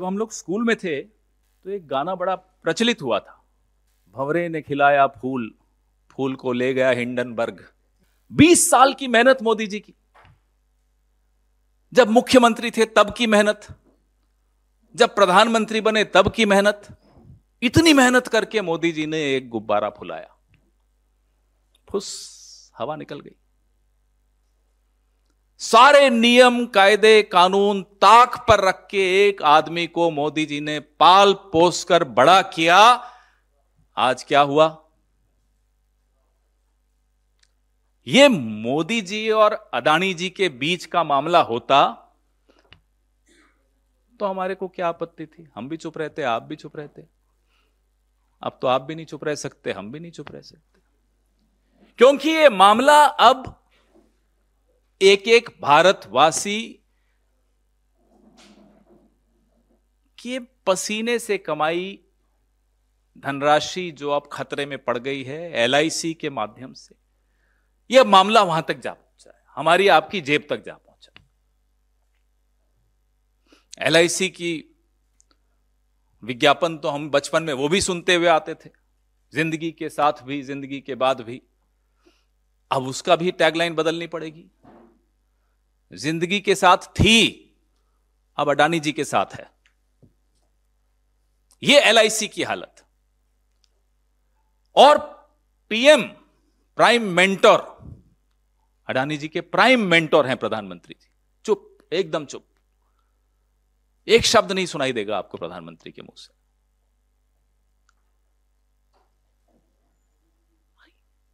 जब हम लोग स्कूल में थे तो एक गाना बड़ा प्रचलित हुआ था। भंवरे ने खिलाया फूल फूल को ले गया हिंडनबर्ग। 20 साल की मेहनत मोदी जी की। जब मुख्यमंत्री थे, तब की मेहनत। जब प्रधानमंत्री बने, तब की मेहनत। इतनी मेहनत करके मोदी जी ने एक गुब्बारा फुलाया। फुस, हवा निकल गई। सारे नियम, कायदे, कानून ताक पर रख के एक आदमी को मोदी जी ने पाल पोस कर बड़ा किया। आज क्या हुआ? ये मोदी जी और अदानी जी के बीच का मामला होता तो हमारे को क्या आपत्ति थी? हम भी चुप रहते, आप भी चुप रहते। अब तो आप भी नहीं चुप रह सकते, हम भी नहीं चुप रह सकते। क्योंकि ये मामला अब एक एक भारतवासी के पसीने से कमाई धनराशि जो अब खतरे में पड़ गई है एलआईसी के माध्यम से। यह मामला वहाँ तक जा पहुँचा है। हमारी आपकी जेब तक जा पहुँचा एलआईसी की विज्ञापन तो हम बचपन में वो भी सुनते हुए आते थे। ज़िंदगी के साथ भी, ज़िंदगी के बाद भी। अब उसका भी टैगलाइन बदलनी पड़ेगी। ज़िंदगी के साथ थी, अब अडानी जी के साथ है। यह एलआईसी की हालत। और PM prime mentor Adani ji के प्राइम मेंटोर हैं प्रधानमंत्री जी। चुप, एकदम चुप। एक शब्द नहीं सुनाई देगा आपको प्रधानमंत्री के मुँह से।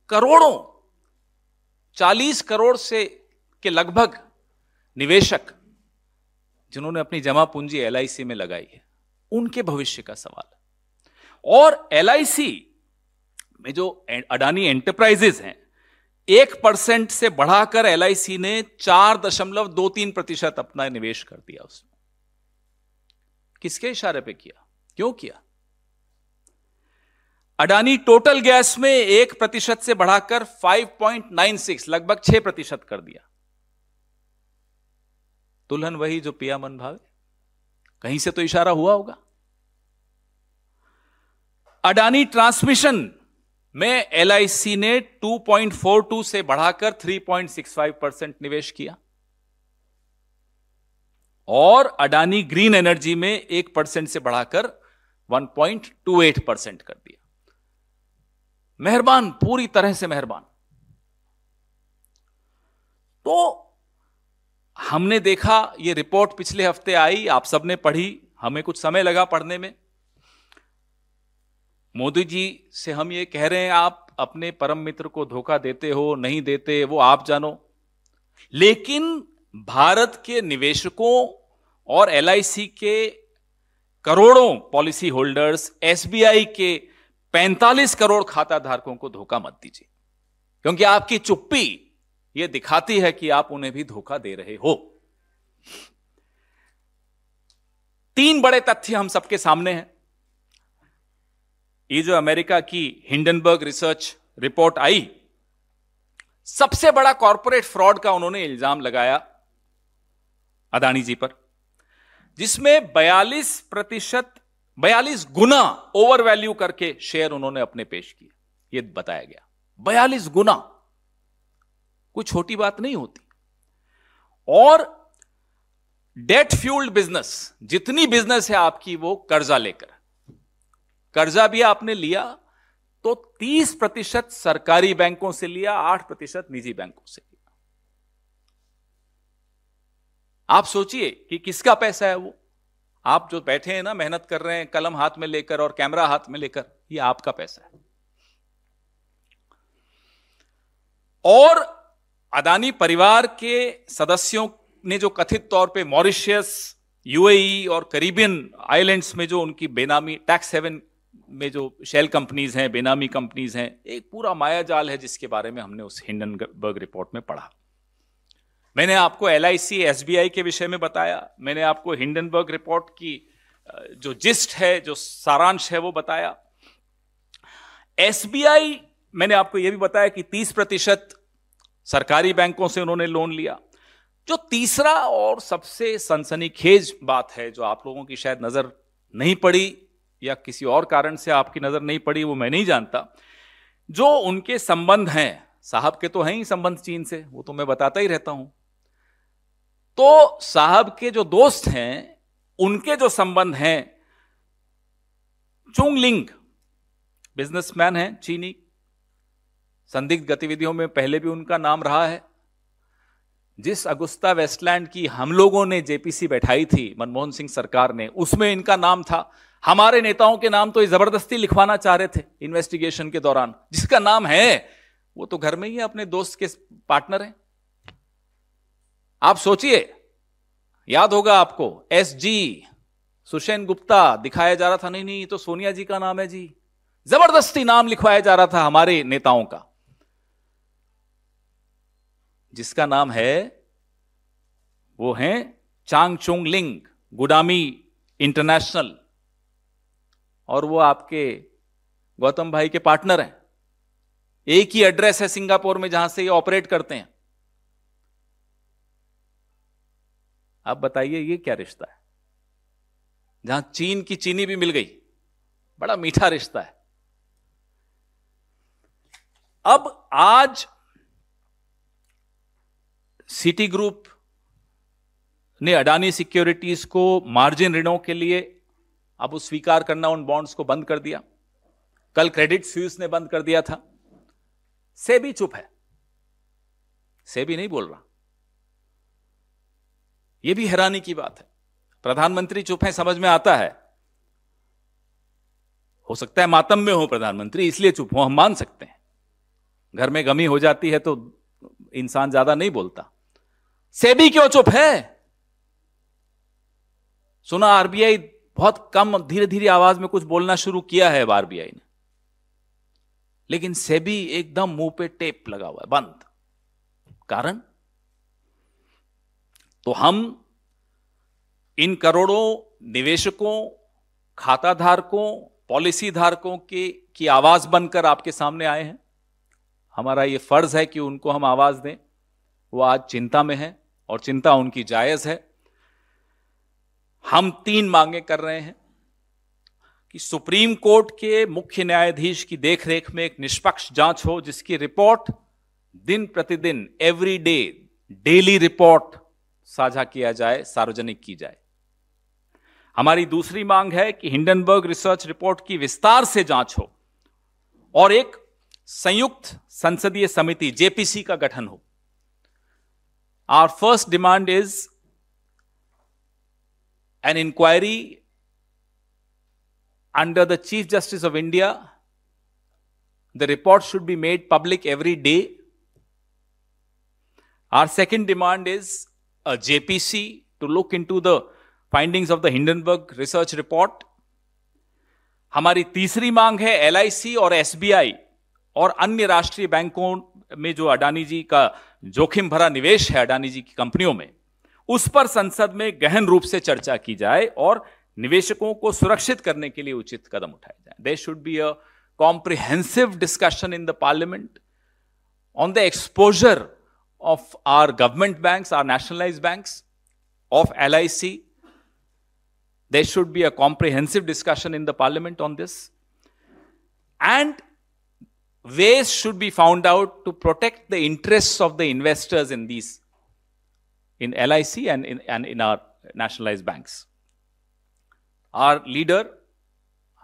करोड़ों, चालीस करोड़ से के लगभग निवेशक जिन्होंने अपनी जमा पूंजी एलआईसी में लगाई है, उनके भविष्य का सवाल और एलआईसी में जो अडानी एंटरप्राइजेस हैं, एक परसेंट से बढ़ाकर एलआईसी ने चार दशमलव दो तीन प्रतिशत अपना निवेश कर दिया उसमें। किसके इशारे पे किया? क्यों किया? अडानी टोटल गैस में एक प्रतिशत से बढ़ाकर 5.96 लगभग छह प्रतिशत कर दिया। दुल्हन वही जो पिया मन भावे। कहीं से तो इशारा हुआ होगा। अडानी ट्रांसमिशन में एलआईसी ने 2.42 से बढ़ाकर 3.65 परसेंट निवेश किया। और अडानी ग्रीन एनर्जी में एक परसेंट से बढ़ाकर 1.28 परसेंट कर दिया। मेहरबान, पूरी तरह से मेहरबान। तो हमने देखा, ये रिपोर्ट पिछले हफ़्ते आई, आप सबने पढ़ी, हमें कुछ समय लगा पढ़ने में। मोदी जी से हम ये कह रहे हैं, आप अपने परम मित्र को धोखा देते हो, नहीं देते, वो आप जानो। लेकिन भारत के निवेशकों और एलआईसी के करोड़ों पॉलिसी होल्डर्स एसबीआई के 45 करोड़ खाता धारकों को धोखा मत दीजिए, क्योंकि आपकी चुप्पी यह दिखाती है कि आप उन्हें भी धोखा दे रहे हो। तीन बड़े तथ्य हम सबके सामने हैं। ये जो अमेरिका की हिंडनबर्ग रिसर्च रिपोर्ट आई, सबसे बड़ा कॉरपोरेट फ्रॉड का उन्होंने इल्ज़ाम लगाया अदानी जी पर, जिसमें 42 प्रतिशत, बयालीस गुना ओवर वैल्यू करके शेयर उन्होंने अपने पेश किए। यह बताया गया, बयालीस गुना। कोई छोटी बात नहीं होती। और डेट फ्यूल्ड बिज़नेस जितनी बिज़नेस है आपकी, वो कर्जा लेकर। कर्जा भी आपने लिया तो 30 प्रतिशत सरकारी बैंकों से लिया 8 प्रतिशत निजी बैंकों से लिया। आप सोचिए कि किसका पैसा है वो? आप जो बैठे हैं ना, मेहनत कर रहे हैं, कलम हाथ में लेकर और कैमरा हाथ में लेकर, ये आपका पैसा है। और अदानी परिवार के सदस्यों ने जो कथित तौर पे मॉरिशियस, यूएई और करीबियन आइलैंड्स में जो उनकी बेनामी, टैक्स हेवन में जो शेल कंपनीज़ हैं, बेनामी कंपनीज़ हैं, एक पूरा माया जाल है जिसके बारे में हमने उस हिंडनबर्ग रिपोर्ट में पढ़ा। मैंने आपको एल आई के विषय में बताया, मैंने आपको हिंडनबर्ग रिपोर्ट की जो जिस्ट है, जो सारांश है, वो बताया। एसबीआई, मैंने आपको यह भी बताया कि 30 प्रतिशत सरकारी बैंकों से उन्होंने लोन लिया। जो तीसरा और सबसे सनसनीखेज बात है, जो आप लोगों की शायद नज़र नहीं पड़ी या किसी और कारण से आपकी नज़र नहीं पड़ी, वो मैं नहीं जानता। जो उनके संबंध हैं, साहब के तो हैं ही संबंध चीन से, वो तो मैं बताता ही रहता हूँ। तो साहब के जो दोस्त हैं, उनके जो संबंध हैं, चुंगलिंग, बिजनेसमैन हैं चीनी संदिग्ध गतिविधियों में पहले भी उनका नाम रहा है। जिस अगुस्ता वेस्टलैंड की हम लोगों ने जेपीसी बैठाई थी, मनमोहन सिंह सरकार ने, उसमें इनका नाम था। हमारे नेताओं के नाम तो ज़बरदस्ती लिखवाना चाह रहे थे इन्वेस्टिगेशन के दौरान। जिसका नाम है, वो तो घर में ही अपने दोस्त के पार्टनर हैं। आप सोचिए, याद होगा आपको एस जी सुशैन गुप्ता दिखाया जा रहा था, नहीं नहीं तो सोनिया जी का नाम है जी। ज़बरदस्ती नाम लिखवाया जा रहा था हमारे नेताओं का। जिसका नाम है, वो है चांग चोंग लिंग गुडामी इंटरनेशनल। और वो आपके गौतम भाई के पार्टनर हैं। एक ही एड्रेस है सिंगापुर में जहाँ से ये ऑपरेट करते हैं। आप बताइए, ये क्या रिश्ता है? जहाँ चीन की चीनी भी मिल गई। बड़ा मीठा रिश्ता है। अब आज सिटी ग्रुप ने अडानी सिक्योरिटीज को मार्जिन ऋणों के लिए अब वो स्वीकार करना उन बॉन्ड्स को बंद कर दिया। कल क्रेडिट स्यूज ने बंद कर दिया था। से भी चुप है। से भी नहीं बोल रहा। यह भी हैरानी की बात है। प्रधानमंत्री चुप है, समझ में आता है। हो सकता है मातम में हो प्रधानमंत्री, इसलिए चुप हो, हम मान सकते हैं। घर में गमी हो जाती है तो इंसान ज़्यादा नहीं बोलता। सेबी क्यों चुप है? सुना आरबीआई बहुत कम धीरे धीरे आवाज़ में कुछ बोलना शुरू किया है आरबीआई ने। लेकिन सेबी एकदम मुँह पे टेप लगा हुआ है, बंद। कारण? तो हम इन करोड़ों निवेशकों खाता धारकों पॉलिसी धारकों के, की आवाज़ बनकर आपके सामने आए हैं। हमारा ये फ़र्ज़ है कि उनको हम आवाज़ दें। वो आज चिंता में है। और चिंता उनकी जायज़ है। हम तीन मांगे कर रहे हैं कि सुप्रीम कोर्ट के मुख्य न्यायाधीश की देखरेख में एक निष्पक्ष जाँच हो, जिसकी रिपोर्ट दिन प्रतिदिन एवरी डे डेली रिपोर्ट साझा किया जाए, सार्वजनिक की जाए। हमारी दूसरी मांग है कि हिंडनबर्ग रिसर्च रिपोर्ट की विस्तार से जाँच हो और एक संयुक्त संसदीय समिति, जेपीसी का गठन हो। our first demand is an inquiry under the chief justice of India the report should be made public every day our second demand is a JPC to look into the findings of the Hindenburg research report हमारी तीसरी मांग है LIC और SBI और अन्य राष्ट्रीय बैंकों में जो अडानी जी का जोखिम भरा निवेश है अडानी जी की कंपनियों में, उस पर संसद में गहन रूप से चर्चा की जाए और निवेशकों को सुरक्षित करने के लिए उचित कदम उठाए जाए they should be a comprehensive discussion in the parliament on the exposure of our government banks or nationalised banks of L I C there should be a comprehensive discussion in the parliament on this. And ways should be found out to protect the interests of the investors in these, in LIC and in, and in our nationalized banks. Our leader,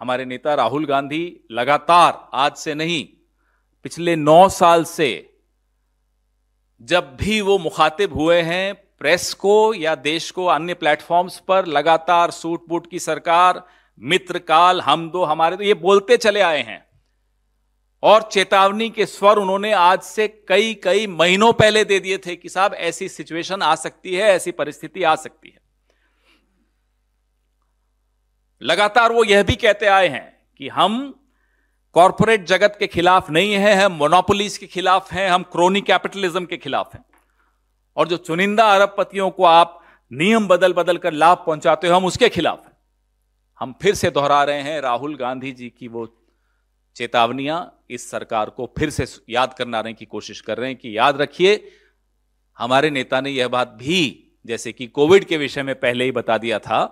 हमारे नेता राहुल गांधी लगातार आज से नहीं पिछले नौ साल से जब भी वो मुखातिब हुए हैं प्रेस को या देश को अन्य प्लेटफॉर्म्स पर लगातार सूट बूट की सरकार मित्र काल हम दो हमारे तो ये बोलते चले आए हैं और चेतावनी के स्वर उन्होंने आज से कई कई महीनों पहले दे दिए थे कि साहब, ऐसी सिचुएशन आ सकती है, ऐसी परिस्थिति आ सकती है। लगातार वो यह भी कहते आए हैं कि हम कॉरपोरेट जगत के खिलाफ नहीं है, हम मोनोपोलीज के खिलाफ हैं, हम क्रोनी कैपिटलिज्म के खिलाफ हैं। और जो चुनिंदा अरबपतियों को आप नियम बदल बदल कर लाभ पहुंचाते हो, हम उसके खिलाफ हैं। हम फिर से दोहरा रहे हैं राहुल गांधी जी की वो चेतावनियाँ इस सरकार को फिर से याद करने की कोशिश कर रहे हैं कि याद रखिए, हमारे नेता ने यह बात भी, जैसे कि कोविड के विषय में पहले ही बता दिया था,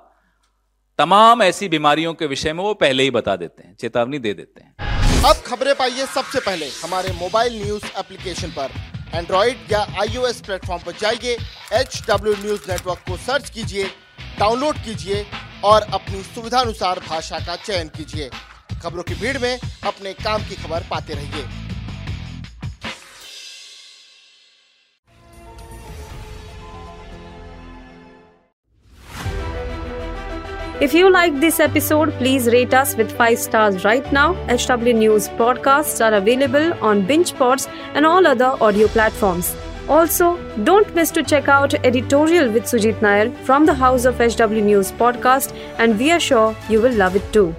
तमाम ऐसी बीमारियों के विषय में वो पहले ही बता देते हैं, चेतावनी दे देते हैं। अब खबरें पाइए सबसे पहले, हमारे मोबाइल न्यूज़ एप्लीकेशन पर। एंड्रॉइड या आईओएस प्लेटफॉर्म पर जाइए एच डब्ल्यू न्यूज़ नेटवर्क को सर्च कीजिए, डाउनलोड कीजिए और अपनी सुविधानुसार भाषा का चयन कीजिए। खबरों की भीड़ में अपने काम की खबर पाते रहिए If you like this episode, please rate us with 5 stars right now. HW News podcasts are available on BingePods and all other audio platforms. Also, don't miss to check out editorial with Sujit Nair from the House of HW News podcast and we are sure you will love it too.